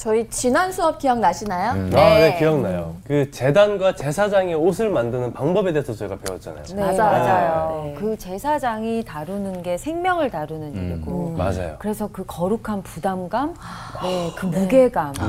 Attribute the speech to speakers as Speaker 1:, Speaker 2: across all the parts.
Speaker 1: 저희 지난 수업 기억나시나요?
Speaker 2: 음.
Speaker 3: 아, 네, 기억나요. 그 재단과 제사장이 옷을 만드는 방법에 대해서 저희가 배웠잖아요.
Speaker 2: 네,
Speaker 1: 맞아요.
Speaker 2: 맞아요.
Speaker 1: 네.
Speaker 2: 그 제사장이 다루는 게 생명을 다루는 일이고
Speaker 3: 맞아요.
Speaker 2: 그래서 그 거룩한 부담감, 네, 그 무게감도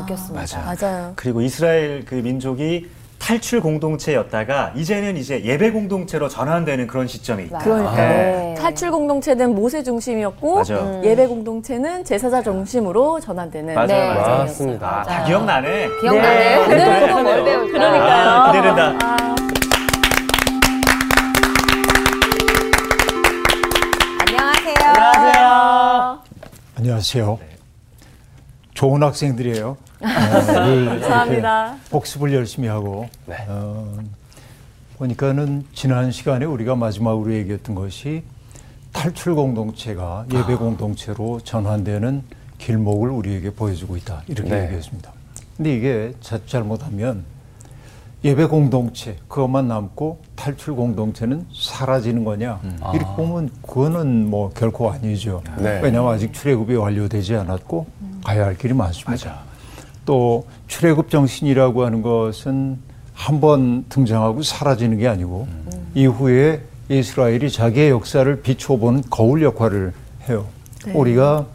Speaker 2: 느꼈습니다.
Speaker 4: 맞아요.
Speaker 1: 맞아요.
Speaker 4: 그리고 이스라엘 그 민족이 탈출 공동체였다가 이제는 이제 예배 공동체로 전환되는 그런 시점이 있다.
Speaker 1: 그러니까요.
Speaker 2: 네.
Speaker 1: 탈출 공동체는 모세 중심이었고
Speaker 4: 맞아요.
Speaker 1: 예배 공동체는 제사자 중심으로 전환되는
Speaker 4: 맞아요,
Speaker 2: 네.
Speaker 4: 맞아요.
Speaker 3: 맞습니다.
Speaker 4: 아, 다 기억나네.
Speaker 2: 기억나네요.
Speaker 1: 네.
Speaker 2: 오늘은
Speaker 3: 네.
Speaker 2: 또뭘 배울까?
Speaker 1: 그러니까요.
Speaker 4: 아, 기대된다.
Speaker 2: 안녕하세요.
Speaker 3: 안녕하세요.
Speaker 5: 안녕하세요. 좋은 학생들이에요. 어,
Speaker 1: 감사합니다.
Speaker 5: 복습을 열심히 하고
Speaker 3: 네.
Speaker 5: 어, 보니까는 지난 시간에 우리가 마지막으로 얘기했던 것이 탈출 공동체가 예배 공동체로 전환되는 길목을 우리에게 보여주고 있다 이렇게
Speaker 3: 네.
Speaker 5: 얘기했습니다. 근데 이게 자- 잘못하면 예배 공동체 그것만 남고 탈출 공동체는 사라지는 거냐 이렇게 보면 그거는 뭐 결코 아니죠.
Speaker 3: 네.
Speaker 5: 왜냐하면 아직 출애굽이 완료되지 않았고 가야 할 길이 많습니다. 또 출애굽 정신이라고 하는 것은 한 번 등장하고 사라지는 게 아니고 이후에 이스라엘이 자기의 역사를 비춰보는 거울 역할을 해요. 우리가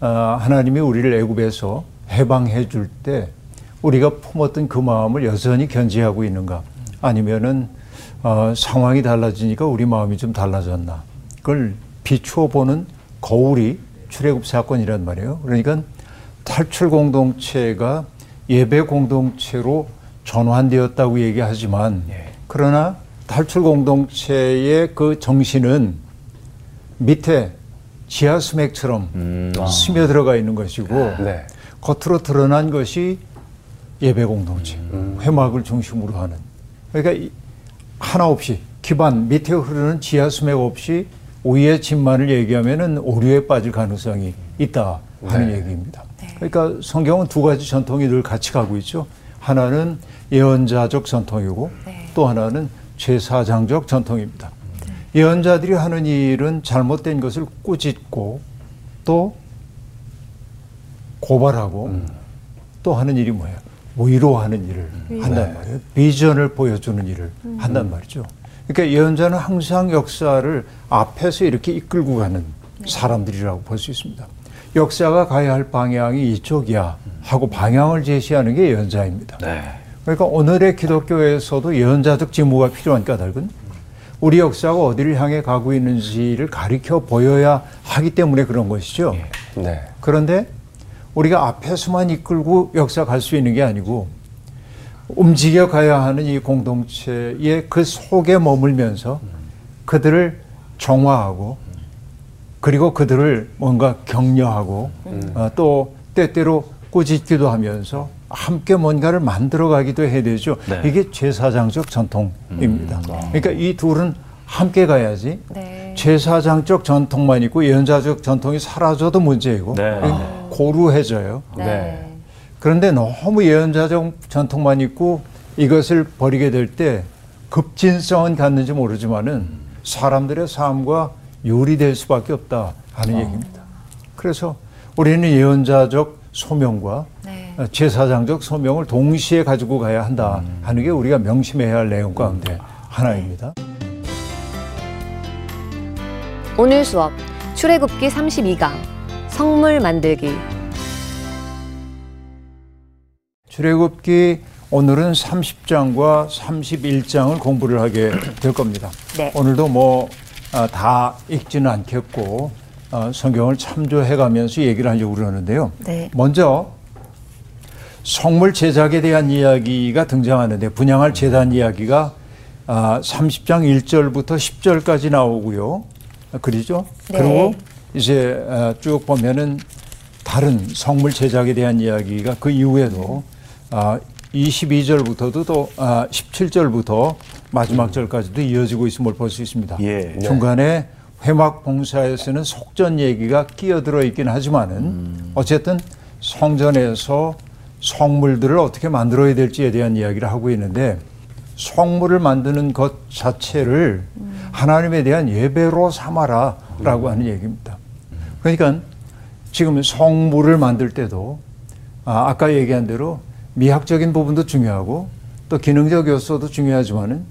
Speaker 5: 아, 하나님이 우리를 애굽에서 해방해 줄 때 우리가 품었던 그 마음을 여전히 견지하고 있는가 아니면은 어, 상황이 달라지니까 우리 마음이 좀 달라졌나 그걸 비추어 보는 거울이 출애굽 사건이란 말이에요. 그러니까 탈출 공동체가 예배 공동체로 전환되었다고 얘기하지만 그러나 탈출 공동체의 그 정신은 밑에 지하 수맥처럼 스며 들어가 있는 것이고
Speaker 3: 네.
Speaker 5: 겉으로 드러난 것이 예배 공동체, 회막을 중심으로 하는. 그러니까 이- 하나 없이 기반 밑에 흐르는 지하 수맥 없이 위의 집만을 얘기하면은 오류에 빠질 가능성이 있다 하는
Speaker 3: 네.
Speaker 5: 얘기입니다. 그러니까 성경은 두 가지 전통이 늘 같이 가고 있죠. 하나는 예언자적 전통이고 또 하나는 제사장적 전통입니다. 예언자들이 하는 일은 잘못된 것을 꾸짖고 또 고발하고 또 하는 일이 뭐예요? 위로하는 일을 한단 말이에요. 비전을 보여주는 일을 한단 말이죠. 그러니까 예언자는 항상 역사를 앞에서 이렇게 이끌고 가는 사람들이라고 볼 수 있습니다. 역사가 가야 할 방향이 이쪽이야 하고 방향을 제시하는 게 예언자입니다.
Speaker 3: 네.
Speaker 5: 그러니까 오늘의 기독교에서도 예언자적 직무가 필요한 까닭은 우리 역사가 어디를 향해 가고 있는지를 가리켜 보여야 하기 때문에 그런 것이죠.
Speaker 3: 네.
Speaker 5: 그런데 우리가 앞에서만 이끌고 역사 갈 수 있는 게 아니고 움직여 가야 하는 이 공동체의 그 속에 머물면서 그들을 정화하고 그리고 그들을 뭔가 격려하고 어, 또 때때로 꾸짖기도 하면서 함께 뭔가를 만들어 가기도 해야 되죠.
Speaker 4: 네.
Speaker 5: 이게 제사장적 전통입니다. 그러니까 이 둘은 함께 가야지
Speaker 2: 네.
Speaker 5: 제사장적 전통만 있고 예언자적 전통이 사라져도 문제이고
Speaker 4: 네.
Speaker 5: 고루해져요.
Speaker 3: 네.
Speaker 5: 그런데 너무 예언자적 전통만 있고 이것을 버리게 될 때 급진성은 갖는지 모르지만은 사람들의 삶과 요리될 수밖에 없다 하는 얘기입니다. 그래서 우리는 예언자적 소명과
Speaker 2: 네.
Speaker 5: 어, 제사장적 소명을 동시에 가지고 가야 한다 하는 게 우리가 명심해야 할 내용 가운데 하나입니다.
Speaker 6: 오늘 수업 출애굽기 32강 성물 만들기
Speaker 5: 출애굽기 오늘은 30장과 31장을 공부를 하게 될 겁니다.
Speaker 2: 네.
Speaker 5: 오늘도 뭐 다 읽지는 않겠고 어, 성경을 참조해 가면서 얘기를 하려고 그러는데요.
Speaker 1: 네.
Speaker 5: 먼저 성물 제작에 대한 이야기가 등장하는데 분양할 재단 이야기가 아, 30장 1절부터 10절까지 나오고요. 아, 그러죠?
Speaker 2: 네.
Speaker 5: 그리고 이제 아, 쭉 보면은 다른 성물 제작에 대한 이야기가 그 이후에도 아, 22절부터도 또 아, 17절부터 마지막 절까지도 이어지고 있음을 볼 수 있습니다.
Speaker 4: 예.
Speaker 5: 중간에 회막 봉사에서는 속전 얘기가 끼어들어 있긴 하지만은 어쨌든 성전에서 성물들을 어떻게 만들어야 될지에 대한 이야기를 하고 있는데 성물을 만드는 것 자체를 하나님에 대한 예배로 삼아라라고 하는 얘기입니다. 그러니까 지금 성물을 만들 때도 아, 아까 얘기한 대로 미학적인 부분도 중요하고 또 기능적 요소도 중요하지만은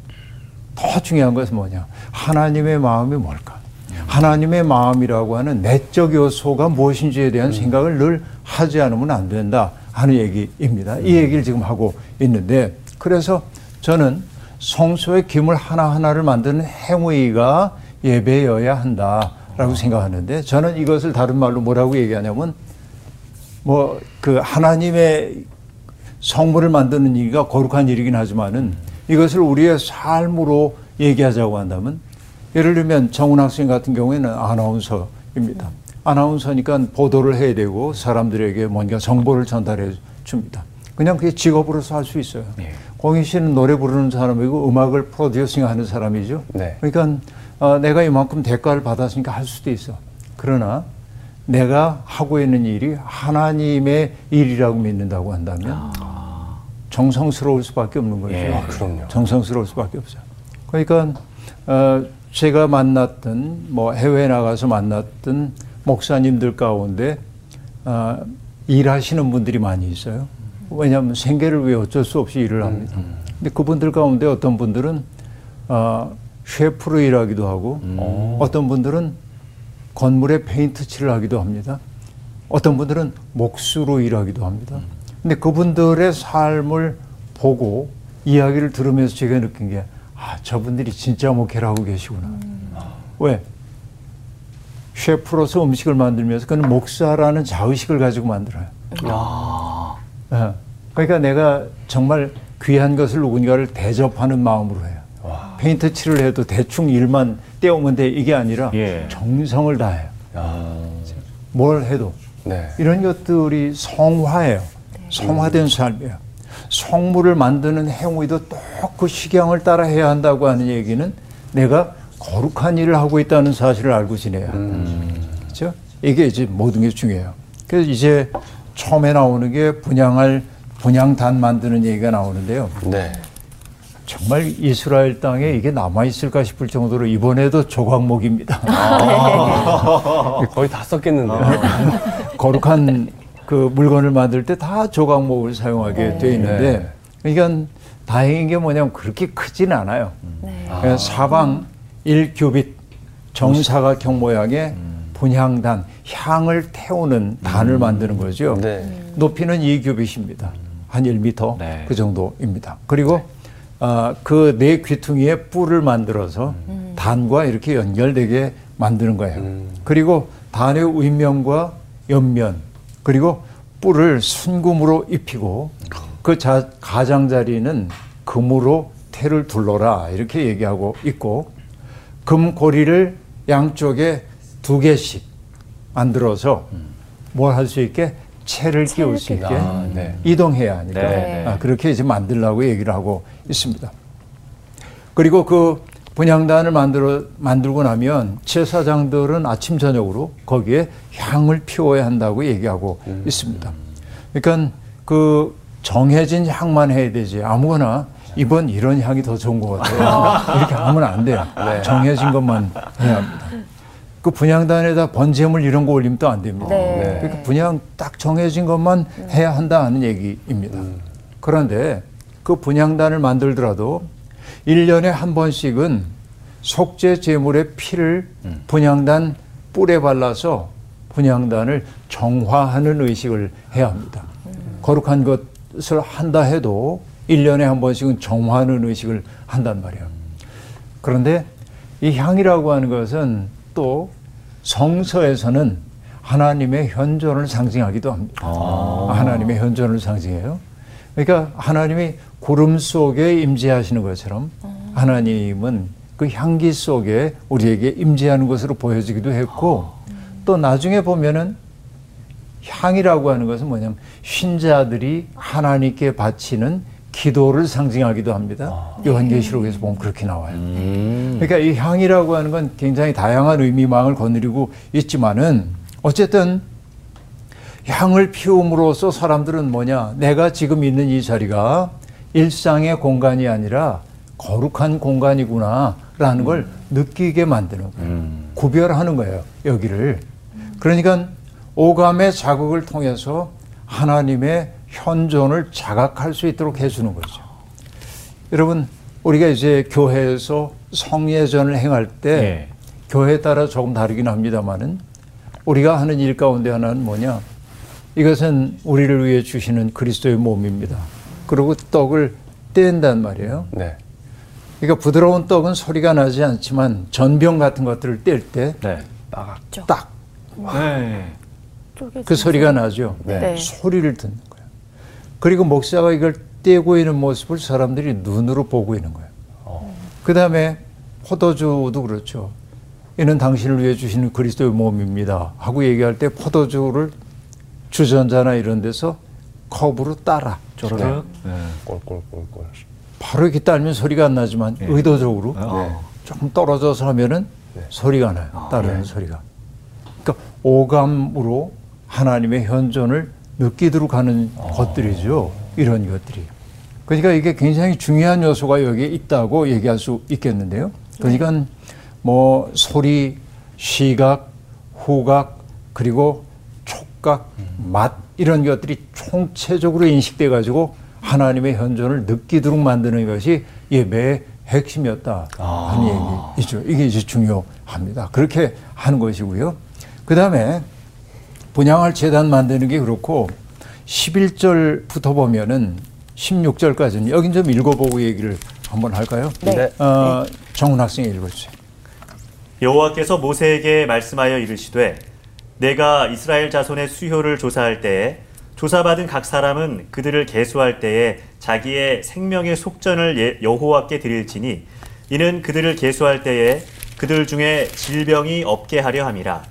Speaker 5: 더 중요한 것은 뭐냐? 하나님의 마음이 뭘까? 하나님의 마음이라고 하는 내적 요소가 무엇인지에 대한 생각을 늘 하지 않으면 안 된다 하는 얘기입니다. 이 얘기를 지금 하고 있는데 그래서 저는 성소의 기물 하나하나를 만드는 행위가 예배여야 한다 라고 생각하는데 저는 이것을 다른 말로 뭐라고 얘기하냐면 뭐 그 하나님의 성물을 만드는 일이 거룩한 일이긴 하지만은 이것을 우리의 삶으로 얘기하자고 한다면 예를 들면 정훈 학생 같은 경우에는 아나운서입니다. 아나운서니까 보도를 해야 되고 사람들에게 뭔가 정보를 전달해 줍니다. 그냥 그게 직업으로서 할 수 있어요. 공희 씨는 노래 부르는 사람이고 음악을 프로듀싱 하는 사람이죠.
Speaker 3: 네.
Speaker 5: 그러니까 어, 내가 이만큼 대가를 받았으니까 할 수도 있어. 그러나 내가 하고 있는 일이 하나님의 일이라고 믿는다고 한다면 정성스러울 수밖에 없는 거죠.
Speaker 4: 예.
Speaker 3: 아, 그럼요.
Speaker 5: 정성스러울 수밖에 없어요. 그러니까 어, 제가 만났던 뭐 해외에 나가서 만났던 목사님들 가운데 어, 일하시는 분들이 많이 있어요. 왜냐하면 생계를 위해 어쩔 수 없이 일을 합니다. 근데 그분들 가운데 어떤 분들은 어, 셰프로 일하기도 하고 어떤 분들은 건물에 페인트 칠을 하기도 합니다. 어떤 분들은 목수로 일하기도 합니다. 근데 그분들의 삶을 보고 이야기를 들으면서 제가 느낀 게, 아, 저분들이 진짜 목회를 하고 계시구나. 왜? 셰프로서 음식을 만들면서 그는 목사라는 자의식을 가지고 만들어요. 예. 그러니까 내가 정말 귀한 것을 누군가를 대접하는 마음으로 해요. 페인트 칠을 해도 대충 일만 떼오면 돼 이게 아니라
Speaker 4: 예.
Speaker 5: 정성을 다해요.
Speaker 3: 야,
Speaker 5: 뭘 해도
Speaker 3: 네.
Speaker 5: 이런 것들이 성화예요. 성화된 삶이에요. 성물을 만드는 행위도 또그 식양을 따라 해야 한다고 하는 얘기는 내가 거룩한 일을 하고 있다는 사실을 알고 지내야 한다. 그렇죠? 이게 이제 모든 게 중요해요. 그래서 이제 처음에 나오는 게 분양할 분양단 만드는 얘기가 나오는데요.
Speaker 3: 네.
Speaker 5: 정말 이스라엘 땅에 이게 남아 있을까 싶을 정도로 이번에도 조각목입니다.
Speaker 3: 거의 다 썼겠는데요.
Speaker 5: 거룩한 그 물건을 만들 때 다 조각목을 사용하게 돼 있는데 그러니까 다행인 게 뭐냐면 그렇게 크진 않아요. 그냥 사방 1규빗 정사각형 모양의 분향단 향을 태우는 단을 만드는 거죠.
Speaker 3: 네.
Speaker 5: 높이는 2규빗입니다. 한 1m
Speaker 4: 네.
Speaker 5: 그 정도입니다. 그리고 아, 그 네 귀퉁이에 뿔을 만들어서 단과 이렇게 연결되게 만드는 거예요. 그리고 단의 윗면과 옆면 그리고 뿔을 순금으로 입히고 그 자, 가장자리는 금으로 태를 둘러라 이렇게 얘기하고 있고 금 고리를 양쪽에 두 개씩 만들어서 뭘할 수 있게 채를 끼울 수 있게
Speaker 3: 아, 네.
Speaker 5: 이동해야 하니까
Speaker 4: 네, 네.
Speaker 5: 아, 그렇게 이제 만들라고 얘기를 하고 있습니다. 그리고 그 분향단을 만들어 만들고 나면 제사장들은 아침 저녁으로 거기에 향을 피워야 한다고 얘기하고 있습니다. 그러니까 그 정해진 향만 해야 되지 아무거나 이번 이런 향이 더 좋은 것 같아요. 이렇게 하면 안 돼요. 정해진 것만 해야 합니다. 그 분향단에다 번제물 이런 거 올리면 또 안 됩니다.
Speaker 1: 네.
Speaker 5: 그러니까 분양 딱 정해진 것만 해야 한다 하는 얘기입니다. 그런데 그 분양단을 만들더라도 일년에 한 번씩은 속죄 제물의 피를 분양단 뿔에 발라서 분양단을 정화하는 의식을 해야 합니다. 거룩한 것을 한다 해도 일년에 한 번씩은 정화하는 의식을 한단 말이에요. 그런데 이 향이라고 하는 것은 또 성서에서는 하나님의 현존을 상징하기도 합니다. 하나님의 현존을 상징해요. 그러니까 하나님이 구름 속에 임재하시는 것처럼 하나님은 그 향기 속에 우리에게 임재하는 것으로 보여지기도 했고 또 나중에 보면은 향이라고 하는 것은 뭐냐면 신자들이 하나님께 바치는 기도를 상징하기도 합니다. 요한계시록에서 보면 그렇게 나와요. 그러니까 이 향이라고 하는 건 굉장히 다양한 의미망을 거느리고 있지만은 어쨌든 향을 피움으로써 사람들은 뭐냐? 내가 지금 있는 이 자리가 일상의 공간이 아니라 거룩한 공간이구나라는 걸 느끼게 만드는 거예요. 구별하는 거예요. 여기를. 그러니까 오감의 자극을 통해서 하나님의 현존을 자각할 수 있도록 해주는 거죠. 여러분, 우리가 이제 교회에서 성예전을 행할 때
Speaker 4: 예.
Speaker 5: 교회에 따라 조금 다르긴 합니다만은 우리가 하는 일 가운데 하나는 뭐냐? 이것은 우리를 위해 주시는 그리스도의 몸입니다. 그리고 떡을 뗀단 말이에요.
Speaker 3: 네.
Speaker 5: 그러니까 부드러운 떡은 소리가 나지 않지만 전병 같은 것들을 뗄때
Speaker 4: 네.
Speaker 5: 딱그
Speaker 4: 네.
Speaker 5: 소리가 나죠.
Speaker 3: 네.
Speaker 1: 네.
Speaker 5: 소리를 듣는 거예요. 그리고 목사가 이걸 떼고 있는 모습을 사람들이 눈으로 보고 있는 거예요. 그 다음에 포도주도 그렇죠. 이는 당신을 위해 주시는 그리스도의 몸입니다. 하고 얘기할 때 포도주를 주전자나 이런 데서 컵으로 따라.
Speaker 4: 쪼르륵. 네.
Speaker 3: 꼴꼴꼴꼴.
Speaker 5: 바로 이렇게 따르면 소리가 안 나지만 의도적으로
Speaker 4: 어.
Speaker 5: 조금 떨어져서 하면은 소리가 나요. 따르는 소리가. 그러니까 오감으로 하나님의 현존을 느끼도록 하는 것들이죠. 이런 것들이. 그러니까 이게 굉장히 중요한 요소가 여기에 있다고 얘기할 수 있겠는데요. 그러니까 뭐 소리, 시각, 후각, 그리고 촉각, 맛 이런 것들이 총체적으로 인식돼 가지고 하나님의 현존을 느끼도록 만드는 것이 예배의 핵심이었다 하는 얘기이죠. 이게 이제 중요합니다. 그렇게 하는 것이고요. 그 다음에 분양할 재단 만드는 게 그렇고 11절부터 보면은 16절까지는 여긴 좀 읽어보고 얘기를 한번 할까요?
Speaker 3: 네.
Speaker 5: 어, 정훈 학생이 읽어주세요.
Speaker 4: 여호와께서 모세에게 말씀하여 이르시되 내가 이스라엘 자손의 수효를 조사할 때에 조사받은 각 사람은 그들을 계수할 때에 자기의 생명의 속전을 예- 여호와께 드릴지니 이는 그들을 계수할 때에 그들 중에 질병이 없게 하려 함이라.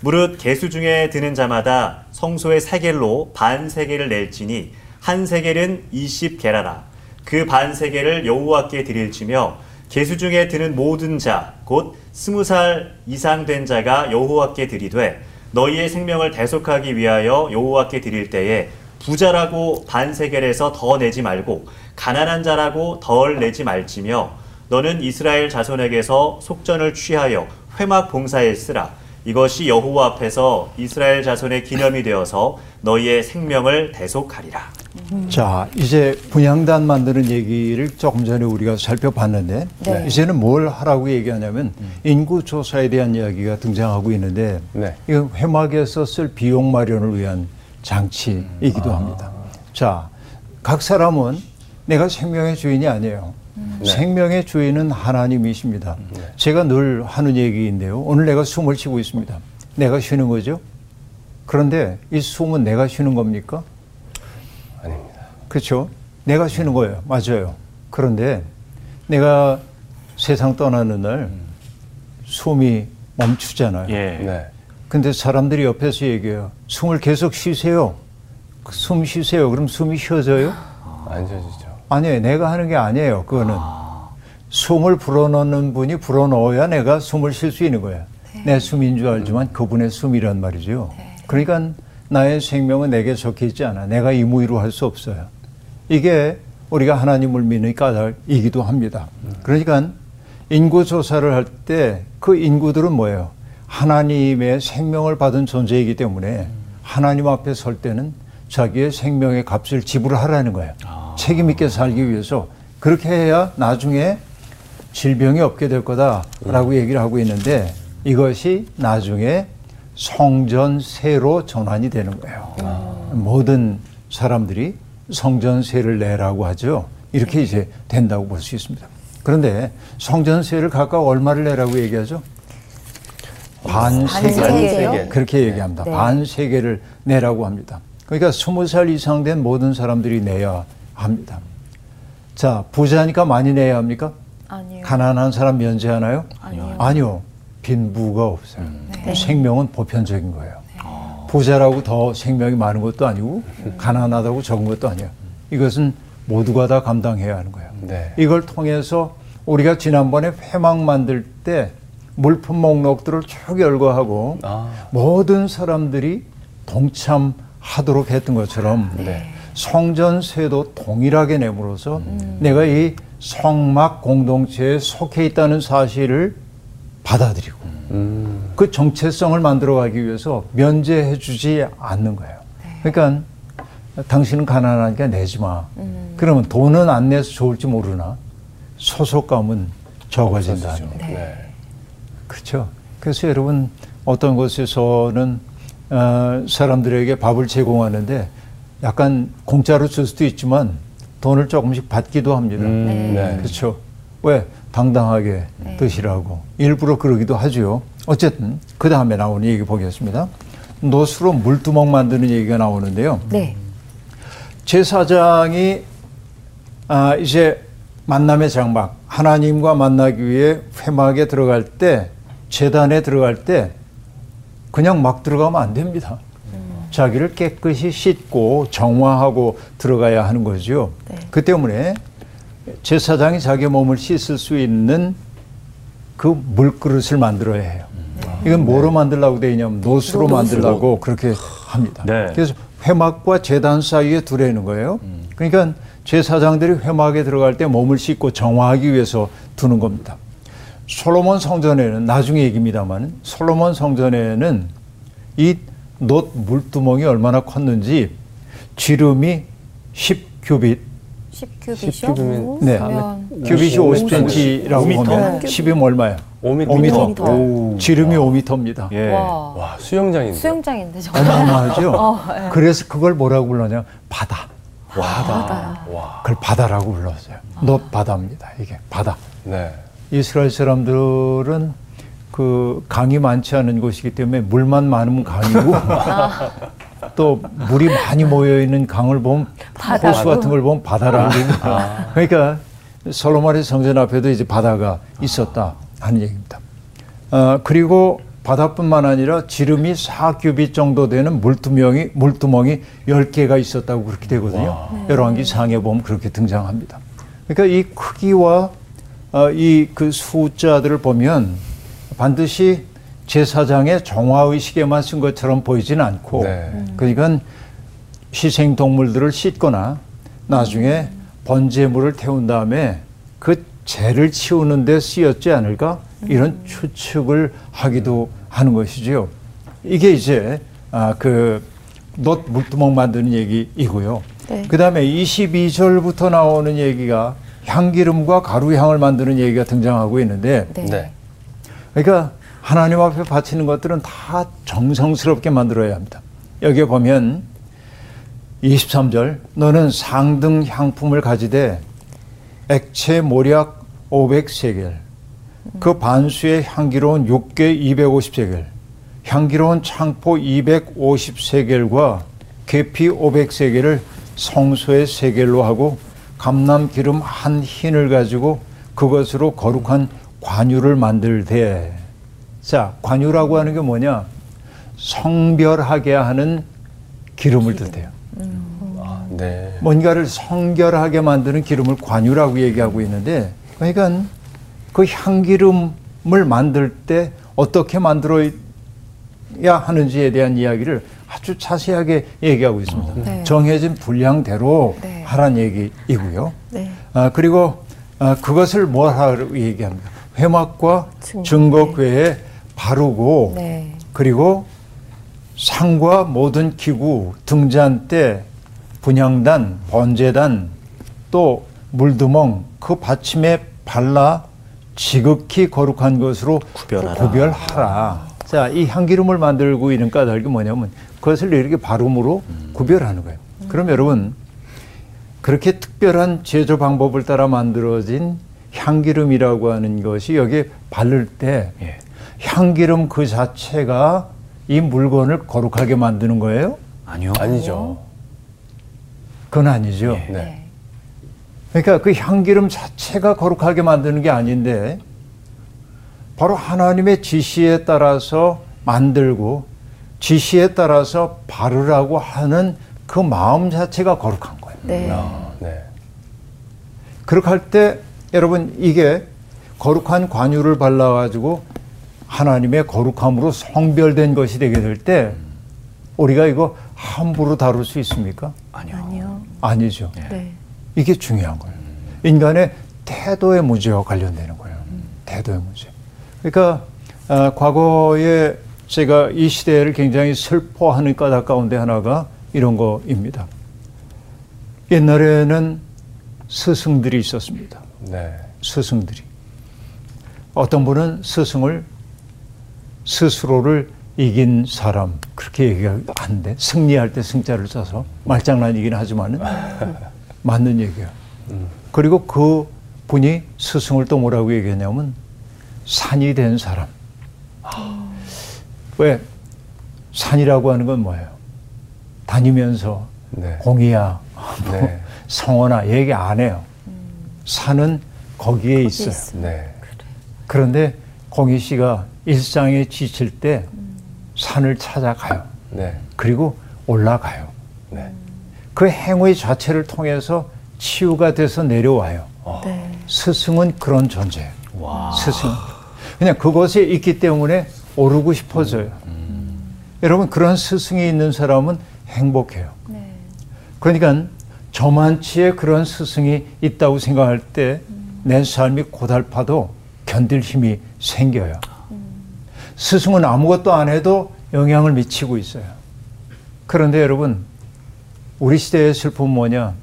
Speaker 4: 무릇 계수 중에 드는 자마다 성소의 세겔로 반 세겔을 낼지니 한 세겔은 20게라라. 그 반 세겔을 여호와께 드릴지며 계수 중에 드는 모든 자 곧 스무 살 이상 된 자가 여호와께 드리되 너희의 생명을 대속하기 위하여 여호와께 드릴 때에 부자라고 반 세겔에서 더 내지 말고 가난한 자라고 덜 내지 말지며 너는 이스라엘 자손에게서 속전을 취하여 회막 봉사에 쓰라 이것이 여호와 앞에서 이스라엘 자손의 기념이 되어서 너희의 생명을 대속하리라.
Speaker 5: 자, 이제 분양단 만드는 얘기를 조금 전에 우리가 살펴봤는데
Speaker 1: 네.
Speaker 5: 이제는 뭘 하라고 얘기하냐면 인구 조사에 대한 이야기가 등장하고 있는데
Speaker 3: 네.
Speaker 5: 이건 회막에서 쓸 비용 마련을 위한 장치이기도 합니다. 자, 각 사람은 내가 생명의 주인이 아니에요. 생명의 주인은 하나님이십니다. 제가 늘 하는 얘기인데요. 오늘 내가 숨을 쉬고 있습니다. 내가 쉬는 거죠. 그런데 이 숨은 내가 쉬는 겁니까?
Speaker 3: 아닙니다.
Speaker 5: 그렇죠. 내가 쉬는 거예요. 맞아요. 그런데 내가 세상 떠나는 날 숨이 멈추잖아요.
Speaker 4: 예.
Speaker 3: 네.
Speaker 5: 근데 사람들이 옆에서 얘기해요. 숨을 계속 쉬세요. 그숨 쉬세요. 그럼 숨이 쉬어져요?
Speaker 3: 안 젖이죠.
Speaker 5: 아니에요. 내가 하는 게 아니에요. 그거는. 숨을 불어넣는 분이 불어넣어야 내가 숨을 쉴 수 있는 거예요. 내 숨인 줄 알지만 그분의 숨이란 말이죠. 그러니까 나의 생명은 내게 적혀 있지 않아. 내가 이무이로 할 수 없어요. 이게 우리가 하나님을 믿는 까닭이기도 합니다. 그러니까 인구 조사를 할 때 그 인구들은 뭐예요? 하나님의 생명을 받은 존재이기 때문에 하나님 앞에 설 때는 자기의 생명의 값을 지불하라는 거예요. 책임 있게 살기 위해서 그렇게 해야 나중에 질병이 없게 될 거다라고 얘기를 하고 있는데 이것이 나중에 성전세로 전환이 되는 거예요. 모든 사람들이 성전세를 내라고 하죠. 이렇게 이제 된다고 볼 수 있습니다. 그런데 성전세를 각각 얼마를 내라고 얘기하죠? 반 세계.
Speaker 1: 반세계요?
Speaker 5: 그렇게 얘기합니다.
Speaker 1: 네.
Speaker 5: 반 세계를 내라고 합니다. 그러니까 스무 살 이상 된 모든 사람들이 내야 합니다. 자, 부자니까 많이 내야 합니까?
Speaker 1: 아니요.
Speaker 5: 가난한 사람 면제하나요?
Speaker 1: 아니요.
Speaker 5: 아니요. 빈부가 없어요.
Speaker 1: 네.
Speaker 5: 생명은 보편적인 거예요. 부자라고 더 생명이 많은 것도 아니고 가난하다고 적은 것도 아니에요. 이것은 모두가 다 감당해야 하는 거예요.
Speaker 3: 네.
Speaker 5: 이걸 통해서 우리가 지난번에 회막 만들 때 물품 목록들을 쭉 열거하고
Speaker 3: 아.
Speaker 5: 모든 사람들이 동참하도록 했던 것처럼
Speaker 3: 네.
Speaker 5: 성전세도 동일하게 내므로서 내가 이 성막 공동체에 속해 있다는 사실을 받아들이고
Speaker 3: 음.
Speaker 5: 그 정체성을 만들어가기 위해서 면제해주지 않는 거예요. 그러니까 당신은 가난하니까 내지 마. 그러면 돈은 안 내서 좋을지 모르나 소속감은 적어진다.
Speaker 3: 없어지죠. 네.
Speaker 5: 그렇죠. 그래서 여러분 어떤 곳에서는 어, 사람들에게 밥을 제공하는데 약간 공짜로 줄 수도 있지만 돈을 조금씩 받기도 합니다.
Speaker 3: 음,
Speaker 2: 네.
Speaker 3: 네.
Speaker 5: 그렇죠. 왜 당당하게 드시라고 일부러 그러기도 하죠. 어쨌든 그 다음에 나오는 얘기 보겠습니다. 노수로 물두멍 만드는 얘기가 나오는데요.
Speaker 2: 네.
Speaker 5: 제사장이 아, 이제 만남의 장막 하나님과 만나기 위해 회막에 들어갈 때 재단에 들어갈 때 그냥 막 들어가면 안 됩니다. 자기를 깨끗이 씻고 정화하고 들어가야 하는 거죠. 그 때문에 제사장이 자기 몸을 씻을 수 있는 그 물그릇을 만들어야 해요. 이건 뭐로 만들라고 되어 있냐면 노수로 만들라고 그렇게 합니다.
Speaker 4: 네.
Speaker 5: 그래서 회막과 재단 사이에 두려는 거예요. 그러니까 제사장들이 회막에 들어갈 때 몸을 씻고 정화하기 위해서 두는 겁니다. 솔로몬 성전에는 나중에 얘기입니다만 솔로몬 성전에는 이 놋 물두멍이 얼마나 컸는지 지름이 10규빗
Speaker 2: 10큐빗이요?
Speaker 3: 10큐빗이면
Speaker 5: 네. 규빗이 50cm라고
Speaker 4: 5m.
Speaker 5: 보면 10이면 얼마예요?
Speaker 3: 5m.
Speaker 5: 5m.
Speaker 2: 오.
Speaker 5: 지름이 5m입니다.
Speaker 4: 예.
Speaker 2: 와.
Speaker 3: 와, 수영장인데.
Speaker 2: 수영장인데 정말.
Speaker 5: 어마어마하죠?
Speaker 2: 어, 예.
Speaker 5: 그래서 그걸 뭐라고 불러냐? 바다.
Speaker 3: 바다. 와.
Speaker 5: 그걸 바다라고 불렀어요. 놋 바다입니다. 이게 바다.
Speaker 3: 네.
Speaker 5: 이스라엘 사람들은 그 강이 많지 않은 곳이기 때문에 물만 많으면 강이고 또 물이 많이 모여 있는 강을 보면 호수 같은 걸 보면 바다라는 겁니다. 그러니까 솔로몬의 성전 앞에도 이제 바다가 있었다 하는 얘기입니다. 어, 그리고 바다뿐만 아니라 지름이 4규빗 정도 되는 물두멍이 물두멍이 10개가 있었다고 그렇게 되거든요. 열왕기 상에 보면 그렇게 등장합니다. 그러니까 이 크기와 어, 이그 숫자들을 보면 반드시 제사장의 정화 의식에만 쓴 것처럼 보이지는 않고
Speaker 3: 네.
Speaker 5: 그러니까 희생 동물들을 씻거나 나중에 번제물을 태운 다음에 그 죄를 치우는 데 쓰였지 않을까 이런 추측을 하기도 하는 것이지요. 이게 이제 아, 그놋 물두멍 만드는 얘기이고요.
Speaker 1: 네.
Speaker 5: 그 다음에 22절부터 나오는 얘기가 향기름과 가루향을 만드는 얘기가 등장하고 있는데
Speaker 2: 네.
Speaker 3: 네.
Speaker 5: 그러니까 하나님 앞에 바치는 것들은 다 정성스럽게 만들어야 합니다. 여기에 보면 23절 너는 상등 향품을 가지되 액체 모략 500세겔 그 반수의 향기로운 육개 250세겔 향기로운 창포 250세겔과 계피 500세겔을 성소의 세겔로 하고 감람 기름 한 흰을 가지고 그것으로 거룩한 관유를 만들되 자 관유라고 하는 게 뭐냐 성별하게 하는 기름을 뜻해요.
Speaker 3: 아, 네.
Speaker 5: 뭔가를 성결하게 만드는 기름을 관유라고 얘기하고 있는데 그러니까 그 향기름을 만들 때 어떻게 만들어야 하는지에 대한 이야기를 아주 자세하게 얘기하고 있습니다.
Speaker 2: 네.
Speaker 5: 정해진 분량대로
Speaker 2: 네.
Speaker 5: 하란 얘기이고요.
Speaker 1: 네.
Speaker 5: 아, 그리고 아, 그것을 뭐라고 얘기합니까? 회막과
Speaker 1: 증거.
Speaker 5: 증거궤에 바르고
Speaker 2: 네.
Speaker 5: 그리고 상과 모든 기구, 등잔대, 분향단, 번제단, 또 물두멍 그 받침에 발라 지극히 거룩한 것으로
Speaker 4: 구별하라.
Speaker 5: 구별하라. 자, 이 향기름을 만들고 있는 까닭이 뭐냐면 그것을 이렇게 발음으로 구별하는 거예요. 그럼 여러분 그렇게 특별한 제조 방법을 따라 만들어진 향기름이라고 하는 것이 여기에 바를 때
Speaker 4: 예.
Speaker 5: 향기름 그 자체가 이 물건을 거룩하게 만드는 거예요?
Speaker 4: 아니요.
Speaker 3: 아니죠.
Speaker 5: 그건 아니죠.
Speaker 3: 네.
Speaker 2: 네.
Speaker 5: 그러니까 그 향기름 자체가 거룩하게 만드는 게 아닌데 바로 하나님의 지시에 따라서 만들고 지시에 따라서 바르라고 하는 그 마음 자체가 거룩한 거예요.
Speaker 1: 네.
Speaker 3: 아, 네.
Speaker 5: 그렇게 할 때 여러분 이게 거룩한 관유를 발라가지고 하나님의 거룩함으로 성별된 것이 되게 될 때 우리가 이거 함부로 다룰 수 있습니까?
Speaker 4: 아니요.
Speaker 1: 아니요.
Speaker 5: 아니죠.
Speaker 1: 네.
Speaker 5: 이게 중요한 거예요. 인간의 태도의 문제와 관련되는 거예요. 태도의 문제. 그러니까 아, 과거에 제가 이 시대를 굉장히 슬퍼하는 까닭 가운데 하나가 이런 거입니다. 옛날에는 스승들이 있었습니다.
Speaker 3: 네.
Speaker 5: 스승들이. 어떤 분은 스승을 스스로를 이긴 사람 그렇게 얘기하는데 승리할 때 승자를 써서 말장난이긴 하지만은 맞는 얘기야. 그리고 그 분이 스승을 또 뭐라고 얘기했냐면 산이 된 사람. 왜 산이라고 하는 건 뭐예요? 다니면서
Speaker 3: 네.
Speaker 5: 공이야, 뭐
Speaker 3: 네.
Speaker 5: 성원아 얘기 안 해요. 산은 거기에 있어요.
Speaker 3: 네.
Speaker 5: 그런데 공희 씨가 일상에 지칠 때 산을 찾아가요.
Speaker 3: 네.
Speaker 5: 그리고 올라가요.
Speaker 3: 네.
Speaker 5: 그 행위 자체를 통해서 치유가 돼서 내려와요.
Speaker 1: 네.
Speaker 5: 스승은 그런 존재예요. 스승. 그냥 그것에 있기 때문에 오르고 싶어져요. 여러분 그런 스승이 있는 사람은 행복해요. 그러니까 저만치의 그런 스승이 있다고 생각할 때 내 삶이 고달파도 견딜 힘이 생겨요. 스승은 아무것도 안 해도 영향을 미치고 있어요. 그런데 여러분 우리 시대의 슬픔은 뭐냐?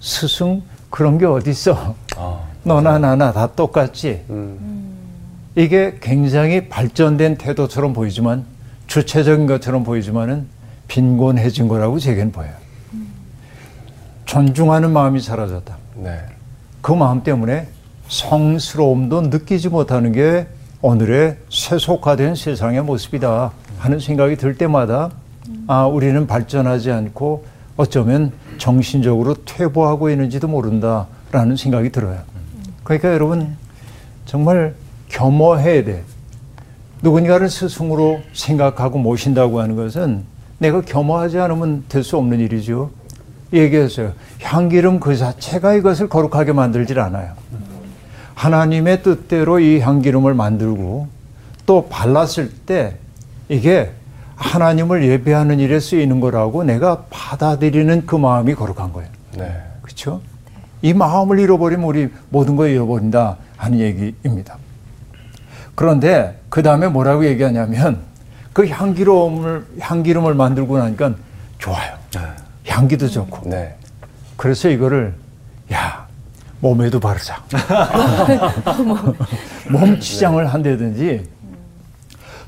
Speaker 5: 스승 그런 게 어딨어?
Speaker 3: 아.
Speaker 5: 너나 나나 다 똑같지.
Speaker 3: 음.
Speaker 5: 이게 굉장히 발전된 태도처럼 보이지만 주체적인 것처럼 보이지만은 빈곤해진 거라고 제겐 보여요. 존중하는 마음이 사라졌다.
Speaker 3: 네.
Speaker 5: 그 마음 때문에 성스러움도 느끼지 못하는 게 오늘의 세속화된 세상의 모습이다 하는 생각이 들 때마다 아 우리는 발전하지 않고 어쩌면 정신적으로 퇴보하고 있는지도 모른다라는 생각이 들어요. 그러니까 여러분 정말 겸허해야 돼. 누군가를 스승으로 생각하고 모신다고 하는 것은 내가 겸허하지 않으면 될 수 없는 일이죠. 얘기했어요. 향기름 그 자체가 이것을 거룩하게 만들질 않아요. 하나님의 뜻대로 이 향기름을 만들고 또 발랐을 때 이게 하나님을 예배하는 일에 쓰이는 거라고 내가 받아들이는 그 마음이 거룩한 거예요.
Speaker 3: 네.
Speaker 5: 그렇죠? 이 마음을 잃어버리면 우리 모든 걸 잃어버린다 하는 얘기입니다. 그런데 그 다음에 뭐라고 얘기하냐면 그 향기름을 향기름을 만들고 나니까 좋아요. 향기도 좋고.
Speaker 3: 네.
Speaker 5: 그래서 이거를 야 몸에도 바르자. 몸 치장을 한다든지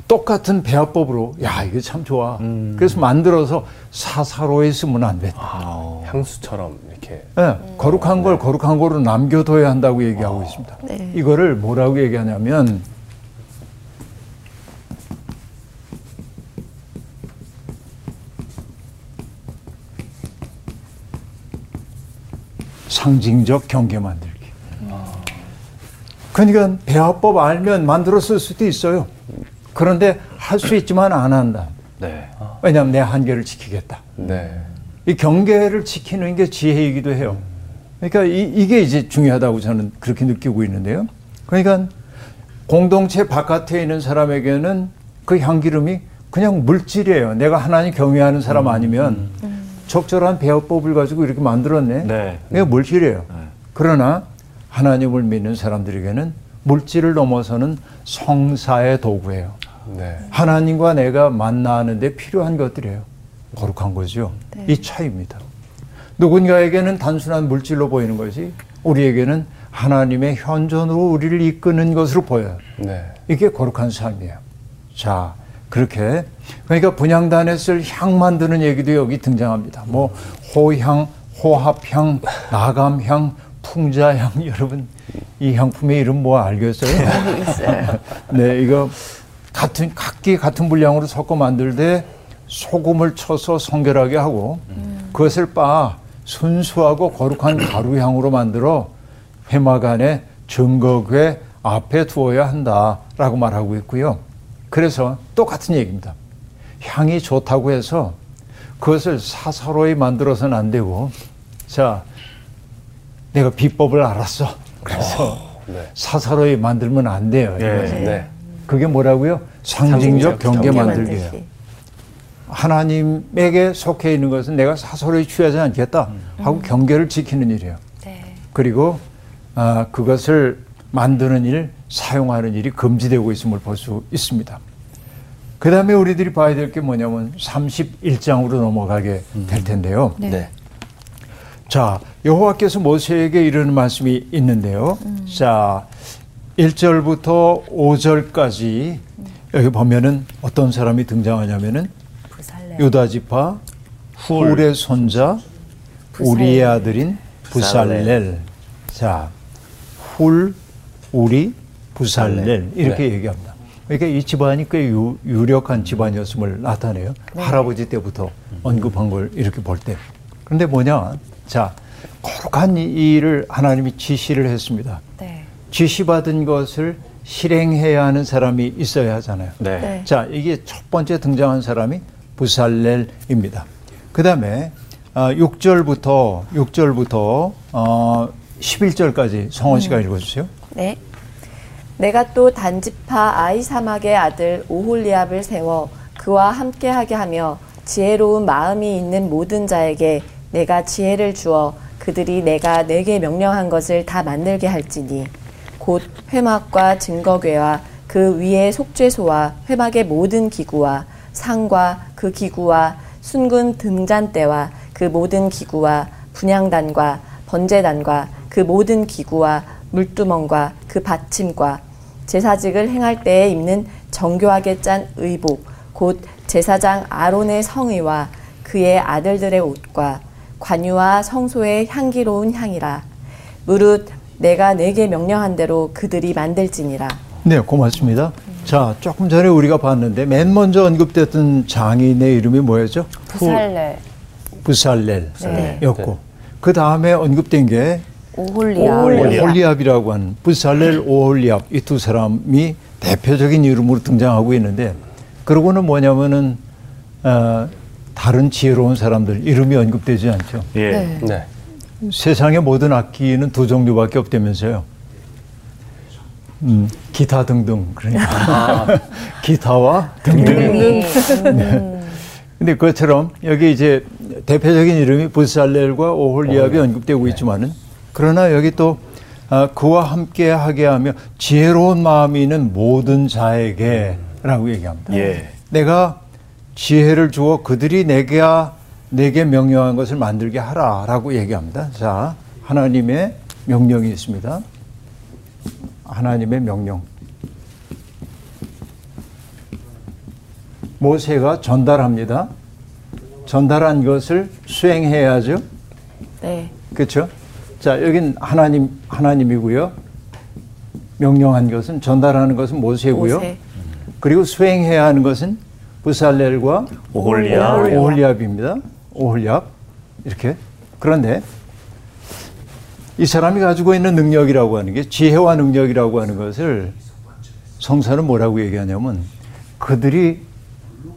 Speaker 5: 똑같은 배합법으로 야 이게 참 좋아. 그래서 만들어서 사사로이 쓰면 안 된다.
Speaker 3: 향수처럼 이렇게.
Speaker 5: 예, 거룩한 걸 거룩한 거로 남겨둬야 한다고 얘기하고 있습니다.
Speaker 1: 네.
Speaker 5: 이거를 뭐라고 얘기하냐면 상징적 경계 만들기. 그러니까 배합법 알면 만들어 쓸 수도 있어요. 그런데 할 수 있지만 안 한다.
Speaker 4: 네.
Speaker 5: 왜냐하면 내 한계를 지키겠다.
Speaker 3: 네.
Speaker 5: 이 경계를 지키는 게 지혜이기도 해요. 그러니까 이, 게 이제 중요하다고 저는 그렇게 느끼고 있는데요. 그러니까 공동체 바깥에 있는 사람에게는 그 향기름이 그냥 물질이에요. 내가 하나님 경외하는 사람 아니면 적절한 배워법을 가지고 이렇게 만들었네.
Speaker 4: 네.
Speaker 5: 이게 물질이에요.
Speaker 4: 네.
Speaker 5: 그러나 하나님을 믿는 사람들에게는 물질을 넘어서는 성사의 도구예요.
Speaker 3: 네.
Speaker 5: 하나님과 내가 만나는데 필요한 것들이에요. 거룩한 거죠. 이 차이입니다. 누군가에게는 단순한 물질로 보이는 것이 우리에게는 하나님의 현존으로 우리를 이끄는 것으로 보여요.
Speaker 3: 네.
Speaker 5: 이게 거룩한 삶이에요. 자, 그렇게 그러니까 분향단에 쓸 향 만드는 얘기도 여기 등장합니다. 뭐 호향, 호합향, 나감향, 풍자향 여러분 이 향품의 이름 뭐 알겠어요? 네, 이거 같은 각기 같은 분량으로 섞어 만들 때 소금을 쳐서 성결하게 하고 그것을 빻아 순수하고 거룩한 가루향으로 만들어 회막 안에 증거궤 앞에 두어야 한다라고 말하고 있고요. 그래서 똑같은 얘기입니다. 향이 좋다고 해서 그것을 사사로이 만들어서는 안 되고 자 내가 비법을 알았어. 그래서
Speaker 3: 네.
Speaker 5: 사사로이 만들면 안 돼요.
Speaker 4: 네.
Speaker 5: 이것은.
Speaker 3: 네.
Speaker 5: 그게 뭐라고요? 상징적 경계
Speaker 3: 경계
Speaker 5: 만들기예요. 하나님에게 속해 있는 것은 내가 사설에 취하지 않겠다 하고 경계를 지키는 일이에요. 그리고 아, 그것을 만드는 일, 사용하는 일이 금지되고 있음을 볼 수 있습니다. 그 다음에 우리들이 봐야 될 게 뭐냐면 31장으로 넘어가게 될 텐데요.
Speaker 3: 네.
Speaker 5: 자, 여호와께서 모세에게 이르는 말씀이 있는데요. 자, 1절부터 5절까지 여기 보면은 어떤 사람이 등장하냐면은. 유다 지파 훌의 손자 우리의 아들인 부살렐. 자, 훌, 우리, 부살렐 이렇게 얘기합니다. 그러니까 이 집안이 꽤 유, 유력한 집안이었음을 나타내요. 할아버지 때부터 언급한 걸 이렇게 볼 때. 그런데 뭐냐? 자, 거룩한 이 일을 하나님이 지시를 했습니다.
Speaker 2: 네.
Speaker 5: 지시받은 것을 실행해야 하는 사람이 있어야 하잖아요.
Speaker 4: 네.
Speaker 1: 네.
Speaker 5: 자, 이게 첫 번째 등장한 사람이 부살렐입니다. 그 다음에 6절부터 6절부터 어, 11절까지 성원 씨가 읽어주세요.
Speaker 1: 네. 내가 또 단지파 아이사막의 아들 오홀리압을 세워 그와 함께하게 하며 지혜로운 마음이 있는 모든 자에게 내가 지혜를 주어 그들이 내가 내게 명령한 것을 다 만들게 할지니 곧 회막과 증거궤와 그 위에 속죄소와 회막의 모든 기구와 상과 그 기구와 순군 등잔대와 그 모든 기구와 분향단과 번제단과 그 모든 기구와 물두멍과 그 받침과 제사직을 행할 때에 입는 정교하게 짠 의복 곧 제사장 아론의 성의와 그의 아들들의 옷과 관유와 성소의 향기로운 향이라 무릇 내가 내게 명령한 대로 그들이 만들지니라
Speaker 5: 네, 고맙습니다. 자, 조금 전에 우리가 봤는데 맨 먼저 언급됐던 장인의 이름이 뭐였죠?
Speaker 2: 부살레.
Speaker 5: 부살렐이었고 그 다음에 언급된 게
Speaker 2: 오홀리아.
Speaker 5: 오홀리압이라고 하는 부살렐 오홀리압 이 두 사람이 대표적인 이름으로 등장하고 있는데 그러고는 뭐냐면은 어, 다른 지혜로운 사람들 이름이 언급되지 않죠.
Speaker 4: 예.
Speaker 3: 네.
Speaker 5: 세상의 모든 악기는 두 종류밖에 없다면서요. 음, 기타 등등 그러니까 기타와 등등. 네. 근데 그것처럼 여기 이제 대표적인 이름이 부살렐과 오홀리압이 언급되고 있지만은 그러나 여기 또 아, 그와 함께 하게 하며 지혜로운 마음이 있는 모든 자에게라고 얘기합니다.
Speaker 4: 예.
Speaker 5: 내가 지혜를 주어 그들이 내게 내게 명령한 것을 만들게 하라라고 얘기합니다. 자, 하나님의 명령이 있습니다. 하나님의 명령. 모세가 전달합니다. 전달한 것을 수행해야죠.
Speaker 1: 네.
Speaker 5: 그렇죠? 자, 여긴 하나님 하나님이고요. 명령한 것은 전달하는 것은 모세고요.
Speaker 1: 모세.
Speaker 5: 그리고 수행해야 하는 것은 부살렐과
Speaker 4: 오홀리압.
Speaker 5: 오홀리압입니다. 오홀리압 이렇게 그런데 이 사람이 가지고 있는 능력이라고 하는 게 지혜와 능력이라고 하는 것을 성서는 뭐라고 얘기하냐면 그들이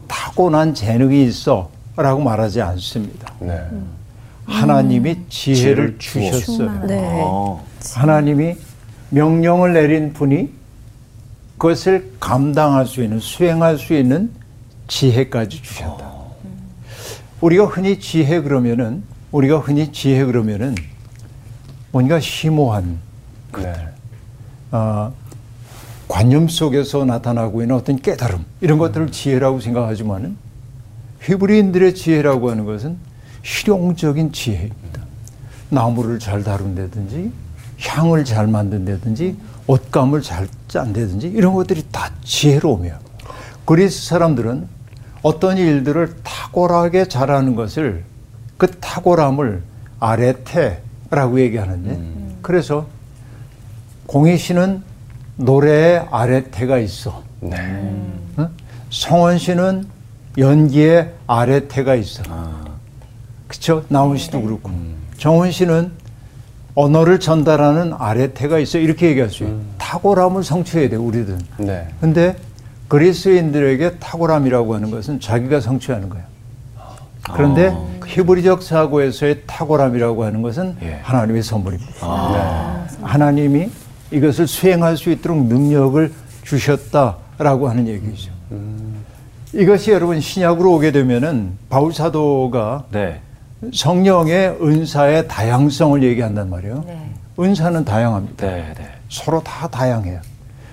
Speaker 5: 타고난 재능이 있어 라고 말하지 않습니다.
Speaker 3: 네.
Speaker 5: 하나님이 지혜를. 주셨어요.
Speaker 1: 네.
Speaker 4: 어.
Speaker 5: 하나님이 명령을 내린 분이 그것을 감당할 수 있는 수행할 수 있는 지혜까지 주셨다. 우리가 흔히 지혜 그러면은 우리가 흔히 지혜 그러면은 뭔가 심오한
Speaker 3: 네.
Speaker 5: 아, 관념 속에서 나타나고 있는 어떤 깨달음 이런 것들을 지혜라고 생각하지만은 히브리인들의 지혜라고 하는 것은 실용적인 지혜입니다. 나무를 잘 다룬다든지 향을 잘 만든다든지 옷감을 잘 짠다든지 이런 것들이 다 지혜로움이에요. 그리스 사람들은 어떤 일들을 탁월하게 잘하는 것을 그 탁월함을 아레테라고 얘기하는데 그래서 공희 씨는 노래에 아레테가 있어.
Speaker 3: 네.
Speaker 5: 어? 성원 씨는 연기에 아레테가 있어. 그쵸? 나훈 씨도 그렇고. 정훈 씨는 언어를 전달하는 아레테가 있어. 이렇게 얘기할 수 있어요. 탁월함을 성취해야 돼, 우리들은.
Speaker 3: 네.
Speaker 5: 근데 그리스인들에게 탁월함이라고 하는 것은 자기가 성취하는 거예요. 그런데 히브리적 사고에서의 탁월함이라고 하는 것은
Speaker 4: 예.
Speaker 5: 하나님의 선물입니다. 하나님이 이것을 수행할 수 있도록 능력을 주셨다라고 하는 얘기죠. 이것이 여러분 신약으로 오게 되면은 바울 사도가
Speaker 4: 네.
Speaker 5: 성령의 은사의 다양성을 얘기한단 말이에요.
Speaker 2: 네.
Speaker 5: 은사는 다양합니다.
Speaker 4: 네. 네.
Speaker 5: 서로 다 다양해요.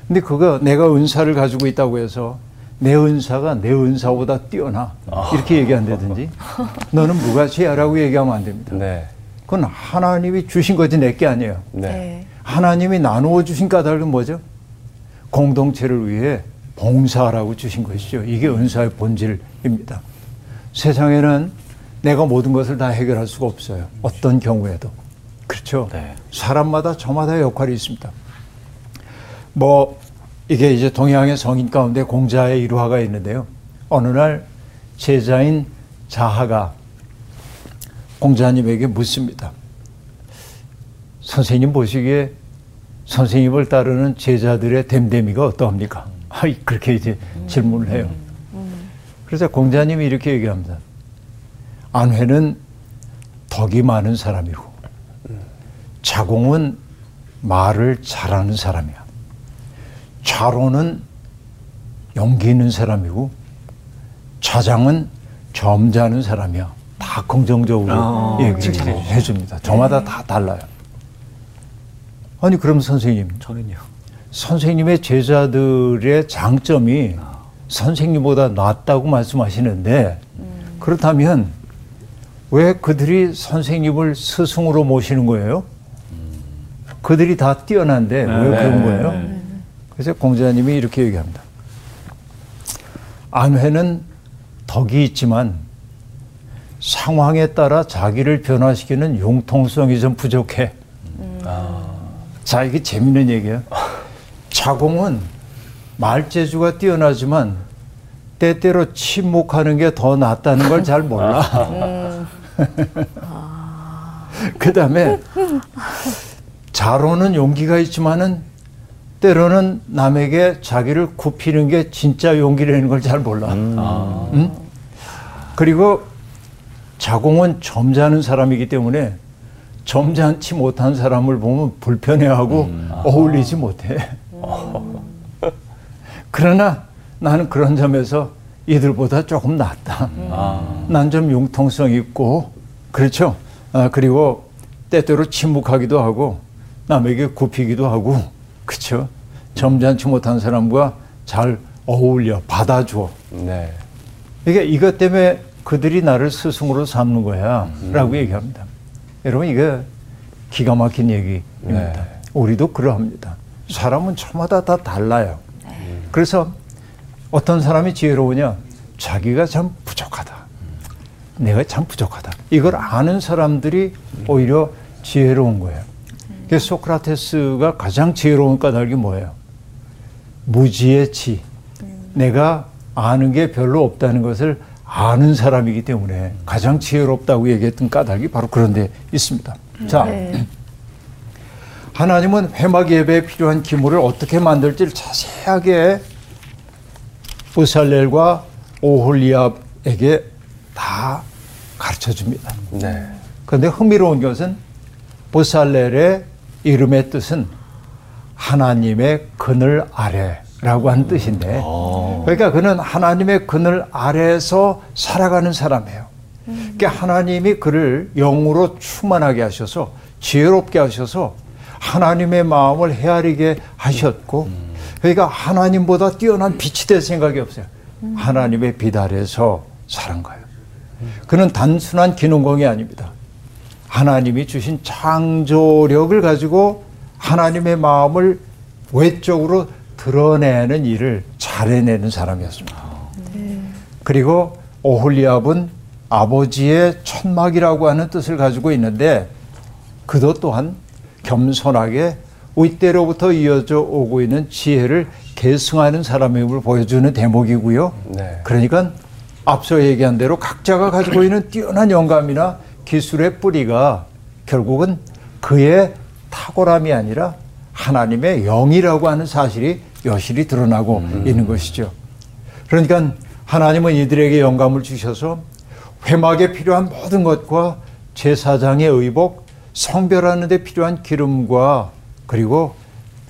Speaker 5: 근데 그거 내가 은사를 가지고 있다고 해서 내 은사가 내 은사보다 뛰어나 이렇게 얘기한다든지 너는 무가치야라고 얘기하면 안 됩니다.
Speaker 3: 네.
Speaker 5: 그건 하나님이 주신 거지 내 게 아니에요.
Speaker 3: 네.
Speaker 5: 하나님이 나누어 주신 까닭은 뭐죠? 공동체를 위해 봉사하라고 주신 것이죠. 이게 은사의 본질입니다. 세상에는 내가 모든 것을 다 해결할 수가 없어요. 어떤 경우에도. 그렇죠.
Speaker 4: 네.
Speaker 5: 사람마다 저마다 역할이 있습니다. 뭐 이게 이제 동양의 성인 가운데 공자의 일화가 있는데요. 어느 날 제자인 자하가 공자님에게 묻습니다. 선생님 보시기에 선생님을 따르는 제자들의 됨됨이가 어떠합니까? 아이, 그렇게 이제 질문을 해요. 그래서 공자님이 이렇게 얘기합니다. 안회는 덕이 많은 사람이고, 자공은 말을 잘하는 사람이야. 좌로는 용기 있는 사람이고, 차장은 점잖은 사람이야. 다 긍정적으로
Speaker 4: 아,
Speaker 5: 얘기를 해줍니다. 저마다 다 달라요. 아니 그럼 선생님,
Speaker 4: 저는요.
Speaker 5: 선생님의 제자들의 장점이 선생님보다 낫다고 말씀하시는데 그렇다면 왜 그들이 선생님을 스승으로 모시는 거예요? 그들이 다 뛰어난데 왜 그런 거예요? 그래서 공자님이 이렇게 얘기합니다. 안회는 덕이 있지만 상황에 따라 자기를 변화시키는 융통성이 좀 부족해. 자, 이게 재밌는 얘기야. 자공은 말재주가 뛰어나지만 때때로 침묵하는 게 더 낫다는 걸 잘 몰라. 그 다음에 자로는 용기가 있지만은 때로는 남에게 자기를 굽히는 게 진짜 용기라는 걸 잘 몰라. 응? 그리고 자공은 점잖은 사람이기 때문에 점잖지 못한 사람을 보면 불편해하고 어울리지 못해. 그러나 나는 그런 점에서 이들보다 조금 낫다. 난좀 융통성 있고, 그렇죠? 아, 그리고 때때로 침묵하기도 하고, 남에게 굽히기도 하고, 그렇죠? 점잖지 못한 사람과 잘 어울려, 받아줘.
Speaker 3: 네.
Speaker 5: 이게 이것 때문에 그들이 나를 스승으로 삼는 거야. 라고 얘기합니다. 여러분, 이게 기가 막힌 얘기입니다.
Speaker 3: 네.
Speaker 5: 우리도 그러합니다. 사람은 저마다 다 달라요. 그래서 어떤 사람이 지혜로우냐? 자기가 참 부족하다. 내가 참 부족하다. 이걸 아는 사람들이 오히려 지혜로운 거예요. 그래서 소크라테스가 가장 지혜로운 까닭이 뭐예요? 무지의 지. 내가 아는 게 별로 없다는 것을 아는 사람이기 때문에 가장 지혜롭다고 얘기했던 까닭이 바로 그런 데 있습니다. 자, 하나님은 회막 예배에 필요한 기물을 어떻게 만들지를 자세하게 부살렐과 오홀리압에게 다 가르쳐 줍니다.
Speaker 3: 네.
Speaker 5: 그런데 흥미로운 것은 보살렐의 이름의 뜻은 하나님의 그늘 아래라고 하는 뜻인데, 그러니까 그는 하나님의 그늘 아래에서 살아가는 사람이에요. 그러니까 하나님이 그를 영으로 충만하게 하셔서 지혜롭게 하셔서 하나님의 마음을 헤아리게 하셨고, 그러니까 하나님보다 뛰어난 빛이 될 생각이 없어요. 하나님의 빛 아래에서 사는 거예요. 그는 단순한 기능공이 아닙니다. 하나님이 주신 창조력을 가지고 하나님의 마음을 외적으로 드러내는 일을 잘해내는 사람이었습니다. 그리고 오홀리압은 아버지의 천막이라고 하는 뜻을 가지고 있는데 그도 또한 겸손하게 윗대로부터 이어져 오고 있는 지혜를 계승하는 사람임을 보여주는 대목이고요.
Speaker 3: 네.
Speaker 5: 그러니까 앞서 얘기한 대로 각자가 가지고 있는 뛰어난 영감이나 기술의 뿌리가 결국은 그의 탁월함이 아니라 하나님의 영이라고 하는 사실이 여실히 드러나고 있는 것이죠. 그러니까 하나님은 이들에게 영감을 주셔서 회막에 필요한 모든 것과 제사장의 의복, 성별하는 데 필요한 기름과 그리고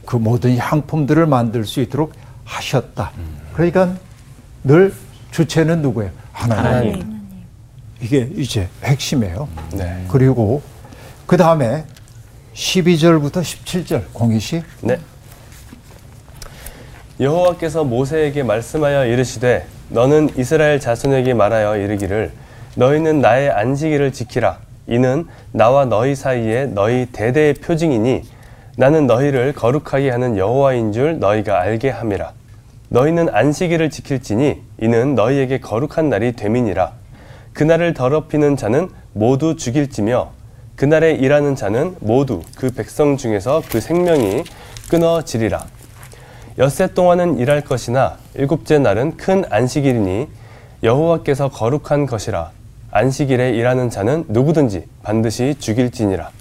Speaker 5: 그 모든 향품들을 만들 수 있도록 하셨다. 그러니까 늘 주체는 누구예요? 하나님. 이게 이제 핵심이에요.
Speaker 3: 네.
Speaker 5: 그리고 그 다음에 12절부터 17절 공희 씨.
Speaker 3: 네. 여호와께서 모세에게 말씀하여 이르시되 너는 이스라엘 자손에게 말하여 이르기를 너희는 나의 안식일을 지키라 이는 나와 너희 사이에 너희 대대의 표징이니 나는 너희를 거룩하게 하는 여호와인 줄 너희가 알게 함이라. 너희는 안식일을 지킬지니 이는 너희에게 거룩한 날이 됨이니라. 그날을 더럽히는 자는 모두 죽일지며 그날에 일하는 자는 모두 그 백성 중에서 그 생명이 끊어지리라. 엿새 동안은 일할 것이나 일곱째 날은 큰 안식일이니 여호와께서 거룩한 것이라. 안식일에 일하는 자는 누구든지 반드시 죽일지니라.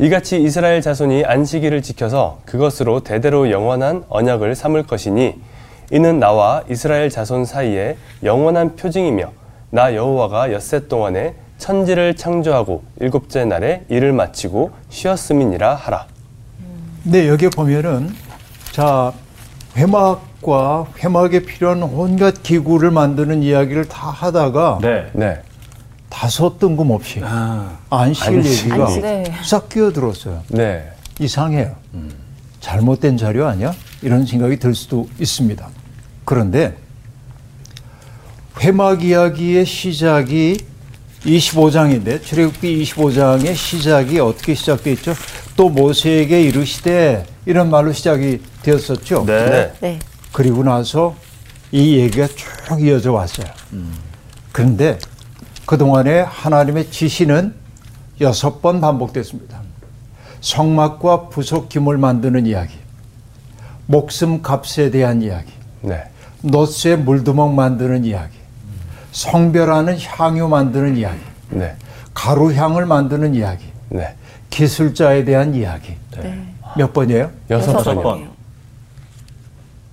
Speaker 3: 이같이 이스라엘 자손이 안식일을 지켜서 그것으로 대대로 영원한 언약을 삼을 것이니 이는 나와 이스라엘 자손 사이에 영원한 표징이며 나 여호와가 엿새 동안에 천지를 창조하고 일곱째 날에 일을 마치고 쉬었음이니라 하라.
Speaker 5: 네, 여기 보면은 자 회막과 회막에 필요한 온갖 기구를 만드는 이야기를 다 하다가
Speaker 4: 네.
Speaker 3: 네.
Speaker 5: 다소 뜬금없이
Speaker 4: 아,
Speaker 5: 안식일
Speaker 3: 안식.
Speaker 5: 얘기가. 싹 끼어들었어요.
Speaker 3: 네.
Speaker 5: 이상해요. 잘못된 자료 아니야? 이런 생각이 들 수도 있습니다. 그런데 회막 이야기의 시작이 25장인데 출애굽기 25장의 시작이 어떻게 시작돼 있죠? 또 모세에게 이르시되 이런 말로 시작이 되었었죠.
Speaker 4: 네.
Speaker 3: 네.
Speaker 1: 네.
Speaker 5: 그리고 나서 이 얘기가 쭉 이어져 왔어요. 그런데 그동안에 하나님의 지시는 여섯 번 반복됐습니다. 성막과 부속김을 만드는 이야기, 목숨 값에 대한 이야기,
Speaker 3: 네.
Speaker 5: 노쇠 물두멍 만드는 이야기, 성별하는 향유 만드는 이야기,
Speaker 3: 네.
Speaker 5: 가루향을 만드는 이야기,
Speaker 3: 네.
Speaker 5: 기술자에 대한 이야기.
Speaker 1: 네.
Speaker 5: 몇 번이에요?
Speaker 3: 여섯
Speaker 4: 여섯
Speaker 3: 번이요.
Speaker 4: 번.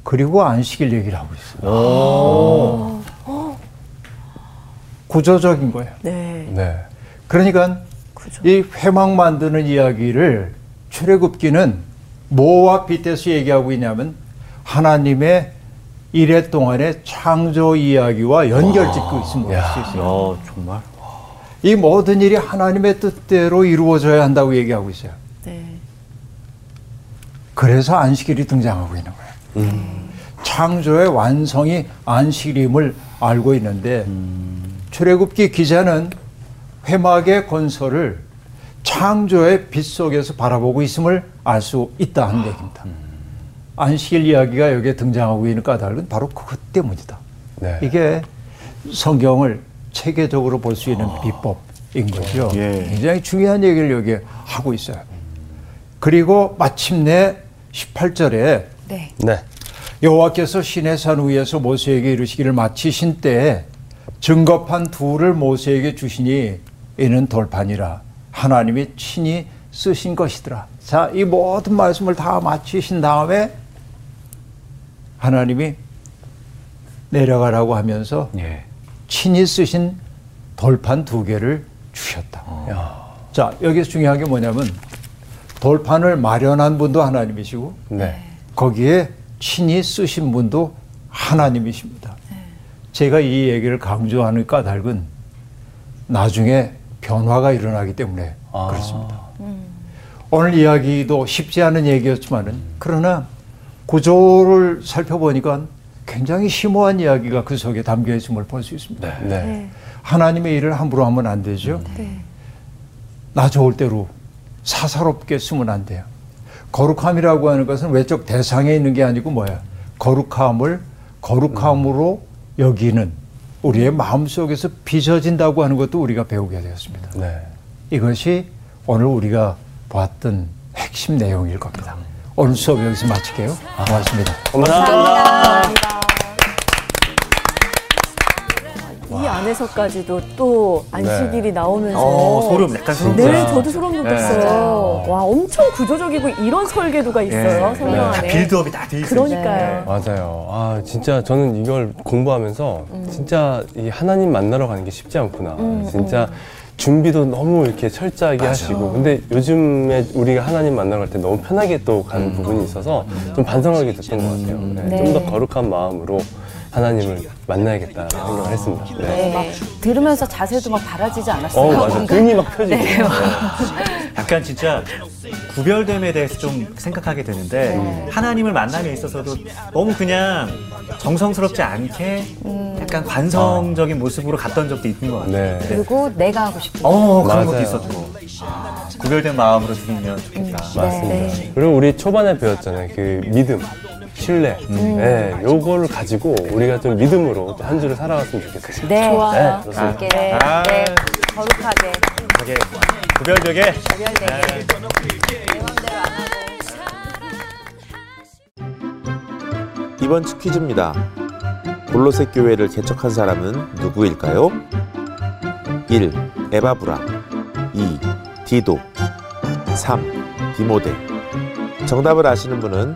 Speaker 5: 그리고 안식일 얘기를 하고 있어요. 구조적인 거예요.
Speaker 1: 네.
Speaker 3: 네.
Speaker 5: 그러니까
Speaker 1: 그죠.
Speaker 5: 이 회막 만드는 이야기를 출애굽기는 뭐와 빗대서 얘기하고 있냐면 하나님의 이래 동안의 창조 이야기와 연결 짓고 볼수 있어요.
Speaker 4: 어, 정말.
Speaker 5: 이 모든 일이 하나님의 뜻대로 이루어져야 한다고 얘기하고 있어요.
Speaker 1: 네.
Speaker 5: 그래서 안식일이 등장하고 있는 거예요. 창조의 완성이 안식일임을 알고 있는데 출애굽기 기자는 회막의 건설을 창조의 빛 속에서 바라보고 있음을 알 수 있다는 얘기입니다. 안식일 이야기가 여기에 등장하고 있는 까닭은 바로 그것 때문이다.
Speaker 3: 네.
Speaker 5: 이게 성경을 체계적으로 볼 수 있는 비법인 거죠.
Speaker 4: 예.
Speaker 5: 굉장히 중요한 얘기를 여기 하고 있어요. 그리고 마침내 18절에
Speaker 2: 네.
Speaker 3: 네.
Speaker 5: 여호와께서 시내산 위에서 모세에게 이르시기를 마치신 때에 증거판 둘을 모세에게 주시니 이는 돌판이라 하나님이 친히 쓰신 것이더라. 자, 이 모든 말씀을 다 마치신 다음에 하나님이 내려가라고 하면서
Speaker 4: 예.
Speaker 5: 친히 쓰신 돌판 두 개를 주셨다.
Speaker 3: 야.
Speaker 5: 자, 여기서 중요한 게 뭐냐면 돌판을 마련한 분도 하나님이시고
Speaker 3: 네.
Speaker 5: 거기에 친히 쓰신 분도 하나님이십니다. 제가 이 얘기를 강조하는 까닭은 나중에 변화가 일어나기 때문에
Speaker 3: 아.
Speaker 5: 그렇습니다. 오늘 이야기도 쉽지 않은 얘기였지만은 그러나 구조를 살펴보니까 굉장히 심오한 이야기가 그 속에 담겨 있음을 볼 수 있습니다.
Speaker 3: 네.
Speaker 5: 하나님의 일을 함부로 하면 안 되죠.
Speaker 1: 네.
Speaker 5: 나 좋을 대로 사사롭게 쓰면 안 돼요. 거룩함이라고 하는 것은 외적 대상에 있는 게 아니고 뭐야? 거룩함을 거룩함으로 여기는 우리의 마음 속에서 빚어진다고 하는 것도 우리가 배우게 되었습니다.
Speaker 3: 네.
Speaker 5: 이것이 오늘 우리가 보았던 핵심 내용일 겁니다. 오늘 수업 여기서 마칠게요. 고맙습니다.
Speaker 3: 감사합니다.
Speaker 1: 이 안에서까지도 또 안식일이 나오면서
Speaker 4: 어, 소름, 약간 소름.
Speaker 1: 네,
Speaker 4: 돋았어요.
Speaker 1: 저도 소름 돋았어요. 와, 엄청 구조적이고 이런 설계도가 있어요,
Speaker 4: 예.
Speaker 1: 성경
Speaker 4: 다
Speaker 1: 안에.
Speaker 4: 빌드업이 다 돼 있어요.
Speaker 1: 그러니까요.
Speaker 3: 맞아요. 아, 진짜 저는 이걸 공부하면서 진짜 이 하나님 만나러 가는 게 쉽지 않구나. 진짜 준비도 너무 이렇게 철저하게 하시고. 근데 요즘에 우리가 하나님 만나러 갈 때 너무 편하게 또 가는 부분이 있어서 좀 반성하게 됐던 것 같아요. 네,
Speaker 1: 네.
Speaker 3: 좀더 거룩한 마음으로 하나님을 만나야겠다 생각을 했습니다. 네.
Speaker 2: 막 들으면서 자세도 막 바라지지
Speaker 3: 어,
Speaker 2: 않았어요.
Speaker 3: 맞아. 등이 막 펴지고. 네.
Speaker 4: 약간 진짜 구별됨에 대해서 좀 생각하게 되는데 하나님을 만남에 있어서도 너무 그냥 정성스럽지 않게 약간 관성적인 모습으로 갔던 적도 있는 것 같아요.
Speaker 3: 네.
Speaker 2: 그리고 내가 하고 싶은
Speaker 4: 어, 그런
Speaker 3: 맞아요.
Speaker 4: 것도 있었고. 아, 구별된 마음으로 드리면 좋겠다.
Speaker 3: 맞습니다. 그리고 우리 초반에 배웠잖아요. 그 믿음, 신뢰. 네, 요거를 가지고 우리가 좀 믿음으로 또 한 주를 살아갔으면 좋겠어요.
Speaker 2: 네.
Speaker 1: 좋아요.
Speaker 3: 네, 좋습니다.
Speaker 2: 함께
Speaker 4: 아.
Speaker 2: 네. 거룩하게
Speaker 4: 되게 구별되게.
Speaker 2: 구별되게
Speaker 7: 이번 주 퀴즈입니다. 골로새 교회를 개척한 사람은 누구일까요? 1. 에바브라 2. 디도 3. 디모데 정답을 아시는 분은